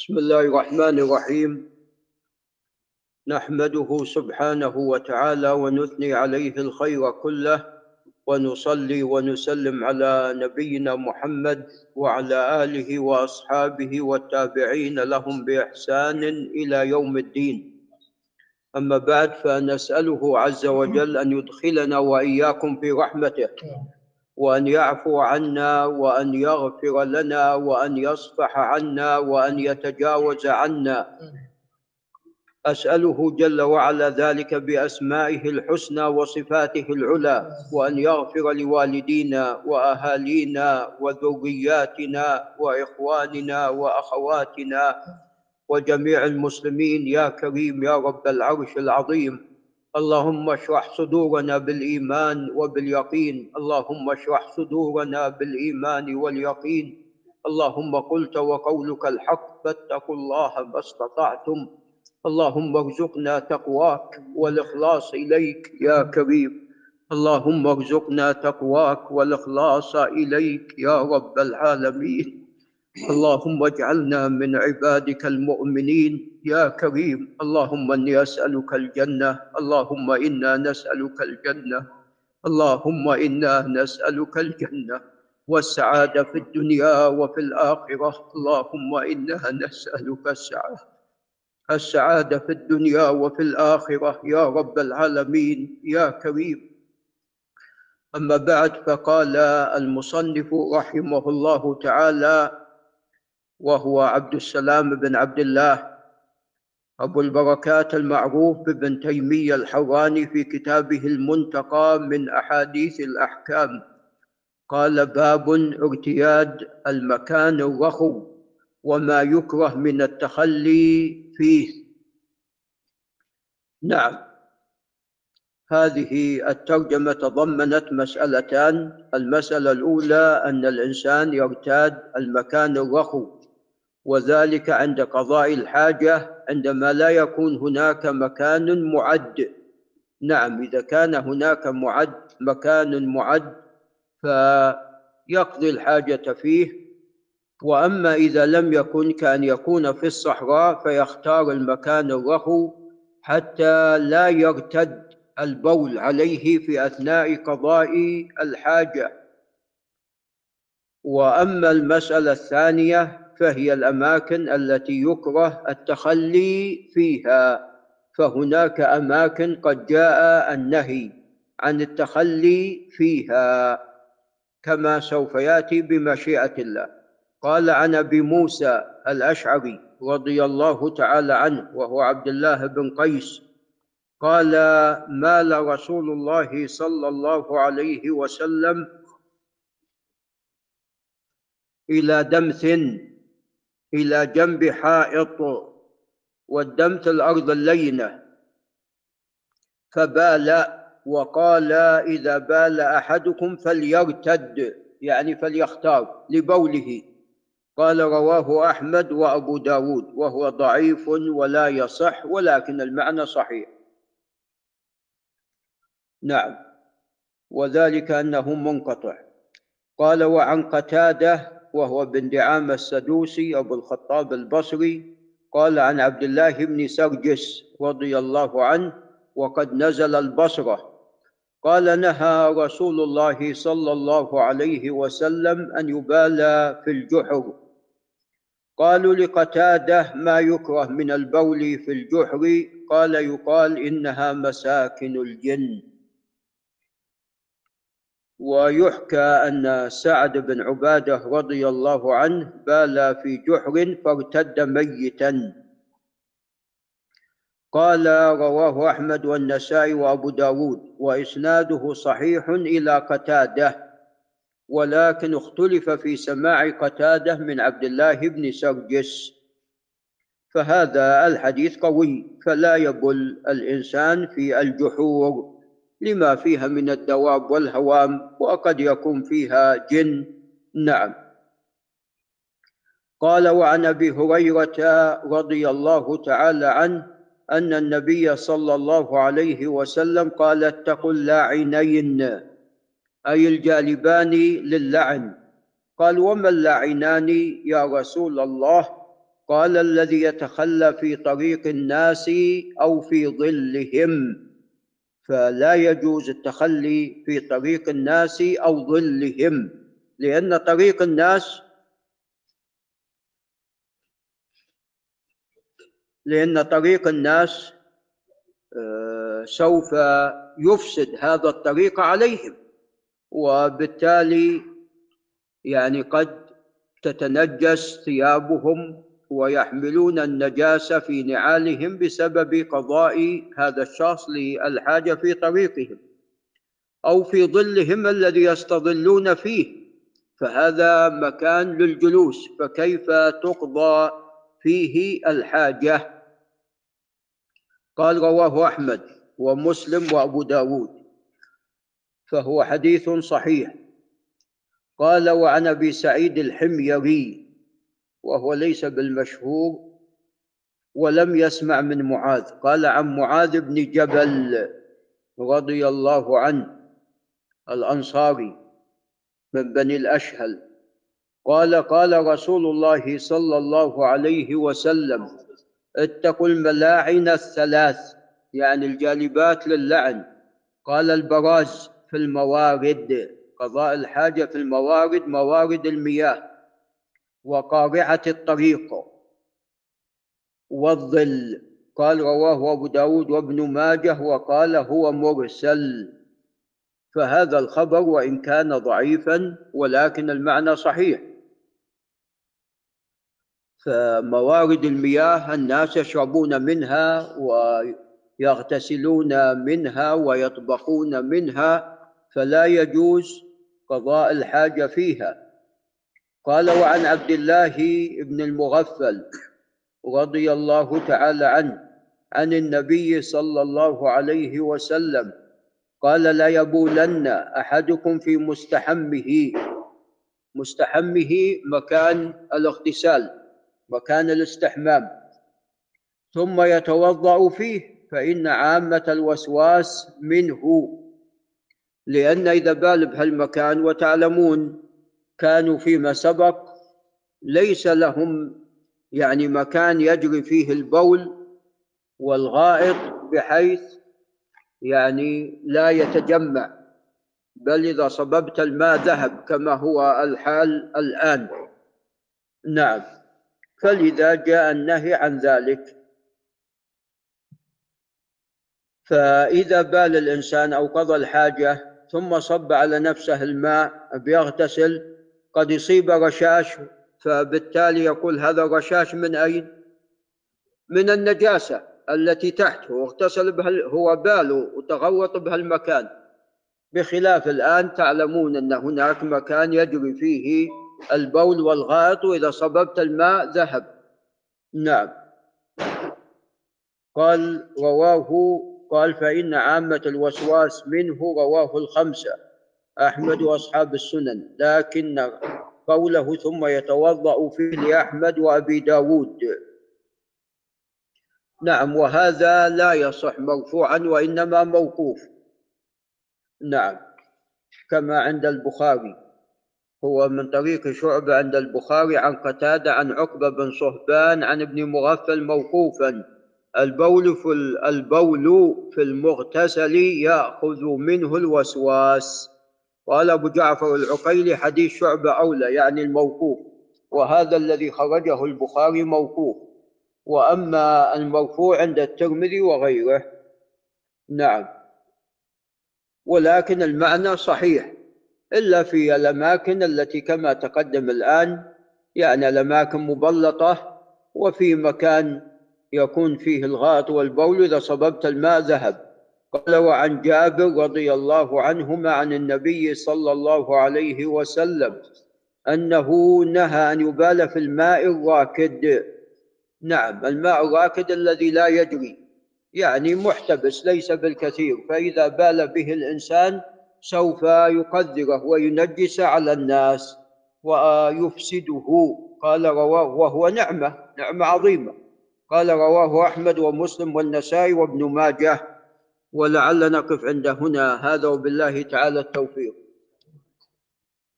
بسم الله الرحمن الرحيم. نحمده سبحانه وتعالى ونثني عليه الخير كله ونصلي ونسلم على نبينا محمد وعلى آله وأصحابه والتابعين لهم بإحسان إلى يوم الدين. أما بعد فنسأله عز وجل أن يدخلنا وإياكم في رحمته وأن يعفو عنا وأن يغفر لنا وأن يصفح عنا وأن يتجاوز عنا. أسأله جل وعلا ذلك بأسمائه الحسنى وصفاته العلى وأن يغفر لوالدينا وأهالينا وذرياتنا وإخواننا وأخواتنا وجميع المسلمين. يا كريم يا رب العرش العظيم. اللهم اشرح صدورنا بالإيمان وباليقين. اللهم اشرح صدورنا بالإيمان واليقين. اللهم قلت وقولك الحق فاتقوا الله ما استطعتم. اللهم ارزقنا تقواك والإخلاص إليك يا كريم اللهم ارزقنا تقواك والإخلاص إليك يا رب العالمين. اللهم اجعلنا من عبادك المؤمنين. يا كريم اللهم إني أسألك الجنة. اللهم إنا نسألك الجنة. اللهم إنا نسألك الجنة. والسعادة في الدنيا وفي الآخرة. اللهم إنا نسألك السعادة. السعادة في الدنيا وفي الآخرة. يا رب العالمين يا كريم. أما بعد فقال المصنف رحمه الله تعالى وهو عبد السلام بن عبد الله. أبو البركات المعروف بابن تيمية الحراني في كتابه المنتقى من أحاديث الأحكام. قال باب ارتياد المكان الرخو وما يكره من التخلي فيه. نعم. هذه الترجمة تضمنت مسألتان. المسألة الأولى أن الإنسان يرتاد المكان الرخو وذلك عند قضاء الحاجة عندما لا يكون هناك مكان معد. نعم إذا كان هناك معد مكان معد فيقضي الحاجة فيه. وأما إذا لم يكن كأن يكون في الصحراء فيختار المكان الرخو حتى لا يرتد البول عليه في أثناء قضاء الحاجة. وأما المسألة الثانية فهي الأماكن التي يكره التخلي فيها. فهناك أماكن قد جاء النهي عن التخلي فيها. كما سوف يأتي بمشيئة الله. قال عن أبي موسى الأشعري رضي الله تعالى عنه وهو عبد الله بن قيس قال مال رسول الله صلى الله عليه وسلم إلى دمث إلى جنب حائط والدمت الأرض اللينة. فبال وقال إذا بال أحدكم فليرتد يعني فليختار لبوله. قال رواه أحمد وأبو داود وهو ضعيف ولا يصح ولكن المعنى صحيح. نعم. وذلك أنه منقطع. قال وعن قتادة وهو بن دعامة السدوسي أبو الخطاب البصري قال عن عبد الله بن سرجس رضي الله عنه وقد نزل البصرة. قال نهى رسول الله صلى الله عليه وسلم أن يبالى في الجحر. قالوا لقتادة ما يكره من البول في الجحر. قال يقال إنها مساكن الجن. ويحكى أن سعد بن عبادة رضي الله عنه بال في جحر فارتد ميتا. قال رواه أحمد والنسائي وأبو داود وإسناده صحيح إلى قتادة ولكن اختلف في سماع قتادة من عبد الله بن سرجس. فهذا الحديث قوي فلا يبل الإنسان في الجحور. لما فيها من الدواب والهوام وقد يكون فيها جن. نعم. قال وعن أبي هريرة رضي الله تعالى عنه أن النبي صلى الله عليه وسلم قال اتقوا اللاعنين أي الجالبان للعن قال وما اللاعنان يا رسول الله؟ قال الذي يتخلى في طريق الناس أو في ظلهم فلا يجوز التخلي في طريق الناس أو ظلهم لأن طريق الناس لأن طريق الناس آه، سوف يفسد هذا الطريق عليهم. وبالتالي يعني قد تتنجس ثيابهم ويحملون النجاسة في نعالهم بسبب قضاء هذا الشخص للحاجة في طريقهم أو في ظلهم الذي يستظلون فيه. فهذا مكان للجلوس فكيف تقضى فيه الحاجة؟ قال رواه أحمد ومسلم وأبو داود فهو حديث صحيح. قال وعن أبي سعيد الحميري وهو ليس بالمشهور ولم يسمع من معاذ. قال عن معاذ بن جبل رضي الله عنه الأنصاري من بني الأشهل. قال قال رسول الله صلى الله عليه وسلم اتقوا الملاعن الثلاث يعني الجالبات للعن. قال البراز في الموارد قضاء الحاجة في الموارد موارد المياه. وقارعة الطريق والظل. قال رواه أبو داود وابن ماجه وقال هو مرسل. فهذا الخبر وإن كان ضعيفا ولكن المعنى صحيح. فموارد المياه الناس يشربون منها ويغتسلون منها ويطبخون منها فلا يجوز قضاء الحاجة فيها. قال وعن عبد الله بن المغفل رضي الله تعالى عنه عن النبي صلى الله عليه وسلم قال لا يبولن أحدكم في مستحمه. مستحمه مكان الاغتسال مكان الاستحمام. ثم يتوضأ فيه فإن عامة الوسواس منه لأن إذا بال بهالمكان وتعلمون كانوا فيما سبق ليس لهم يعني مكان يجري فيه البول والغائط بحيث يعني لا يتجمع. بل إذا صببت الماء ذهب كما هو الحال الآن. نعم. فلذا جاء النهي عن ذلك. فإذا بال الإنسان أو قضى الحاجة ثم صب على نفسه الماء بيغتسل قد يصيب رشاش فبالتالي يقول هذا رشاش من أين؟ من النجاسة التي تحته واغتسل بها هو باله وتغوط بهالمكان بخلاف الآن تعلمون أن هناك مكان يجري فيه البول والغائط وإذا صببت الماء ذهب. نعم. قال رواه قال فإن عامة الوسواس منه رواه الخمسة. أحمد وأصحاب السنن لكن قوله ثم يتوضأ فيه لأحمد وأبي داود. نعم وهذا لا يصح مرفوعا وإنما موقوف. نعم كما عند البخاري. هو من طريق شعبة عند البخاري عن قتادة عن عقبة بن صهبان عن ابن مغفل موقوفا. البول في البول في المغتسل يأخذ منه الوسواس. قال أبو جعفر العقيلي حديث شعبة أولى يعني الموقوف. وهذا الذي خرجه البخاري موقوف. وأما المرفوع عند الترمذي وغيره نعم. ولكن المعنى صحيح إلا في الأماكن التي كما تقدم الآن يعني الأماكن مبلطة وفي مكان يكون فيه الغائط والبول إذا صببت الماء ذهب. قال وعن جابر رضي الله عنهما عن النبي صلى الله عليه وسلم أنه نهى أن يبال في الماء الراكد. نعم الماء الراكد الذي لا يجري يعني محتبس ليس بالكثير فإذا بال به الإنسان سوف يقدره وينجس على الناس ويفسده. قال رواه وهو نعمة نعمة عظيمة. قال رواه أحمد ومسلم والنسائي وابن ماجه. ولعل نقف عند هنا. هذا وبالله تعالى التوفيق.